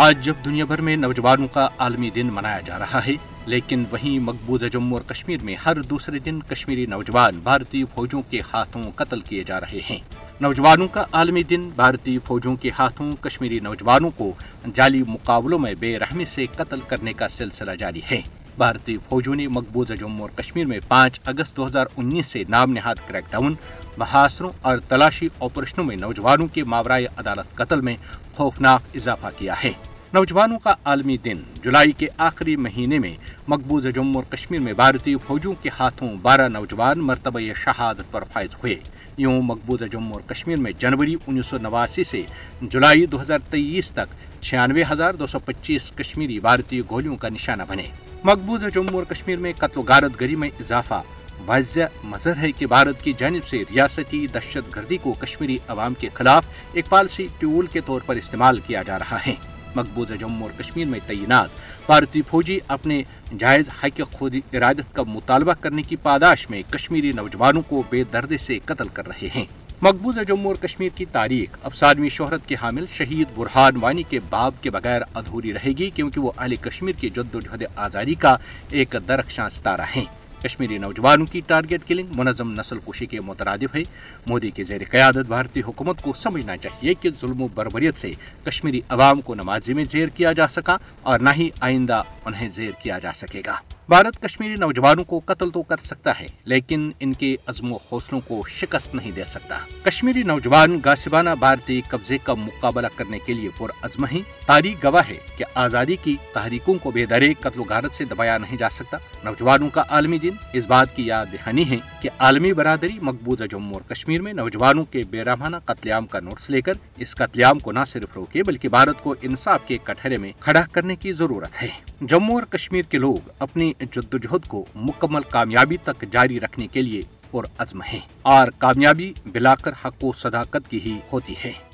آج جب دنیا بھر میں نوجوانوں کا عالمی دن منایا جا رہا ہے، لیکن وہیں مقبوضہ جموں اور کشمیر میں ہر دوسرے دن کشمیری نوجوان بھارتی فوجوں کے ہاتھوں قتل کیے جا رہے ہیں۔ نوجوانوں کا عالمی دن بھارتی فوجوں کے ہاتھوں کشمیری نوجوانوں کو جعلی مقابلوں میں بے رحمی سے قتل کرنے کا سلسلہ جاری ہے۔ بھارتی فوجوں نے مقبوضہ جموں اور کشمیر میں پانچ اگست دو ہزار انیس سے نام نہاد کریک ڈاؤن، محاصروں اور تلاشی آپریشنوں میں نوجوانوں کے ماورائے عدالت قتل میں خوفناک اضافہ کیا ہے۔ نوجوانوں کا عالمی دن جولائی کے آخری مہینے میں مقبوضہ جموں اور کشمیر میں بھارتی فوجوں کے ہاتھوں بارہ نوجوان مرتبہ شہادت پر فائز ہوئے۔ یوں مقبوضہ جموں اور کشمیر میں جنوری انیس سو نواسی سے جولائی دو ہزار تیئیس تک چھیانوے ہزار دو سو پچیس کشمیری بھارتی گولیوں کا نشانہ بنے۔ مقبوضہ جموں اور کشمیر میں قتل و غارت گری میں اضافہ۔ واضح مظہر ہے کہ بھارت کی جانب سے ریاستی دہشت گردی کو کشمیری عوام کے خلاف ایک پالسی ٹول کے طور پر استعمال کیا جا رہا ہے۔ مقبوضہ جموں اور کشمیر میں تعینات۔ بھارتی فوجی اپنے جائز حق خود ارادت کا مطالبہ کرنے کی پاداش میں کشمیری نوجوانوں کو بے دردے سے قتل کر رہے ہیں۔ مقبوضہ جموں اور کشمیر کی تاریخ، اب افسانوی شہرت کے حامل شہید برہان وانی کے باب کے بغیر ادھوری رہے گی کیونکہ وہ اہل کشمیر کی جد و جہد آزادی کا ایک درخشاں ستارہ ہیں۔ کشمیری نوجوانوں کی ٹارگٹ کلنگ، منظم نسل کشی کے مترادف ہے مودی کے زیر قیادت بھارتی حکومت کو سمجھنا چاہیے کہ ظلم و بربریت سے کشمیری عوام کو نمازی میں زیر کیا جا سکا اور نہ ہی آئندہ انہیں زیر کیا جا سکے گا۔ بھارت کشمیری نوجوانوں کو قتل تو کر سکتا ہے، لیکن ان کے عزم و حوصلوں کو شکست نہیں دے سکتا۔ کشمیری نوجوان گاسبانہ بھارتی قبضے کا مقابلہ کرنے کے لیے پر عزم ہی تاریخ گواہ ہے کہ آزادی کی تحریکوں کو بے درے قتل و غارت سے دبایا نہیں جا سکتا۔ نوجوانوں کا عالمی دن اس بات کی یاد دہانی ہے کہ عالمی برادری مقبوضہ جموں اور کشمیر میں نوجوانوں کے بے رحمانہ قتل عام کا نوٹس لے کر اس قتل عام کو نہ صرف روکے بلکہ بھارت کو انصاف کے کٹہرے میں کھڑا کرنے کی ضرورت ہے۔ جموں اور کشمیر کے لوگ اپنی جدوجہد کو مکمل کامیابی تک جاری رکھنے کے لیے اور عزم ہیں۔ اور کامیابی بلا کر حق و صداقت کی ہی ہوتی ہے۔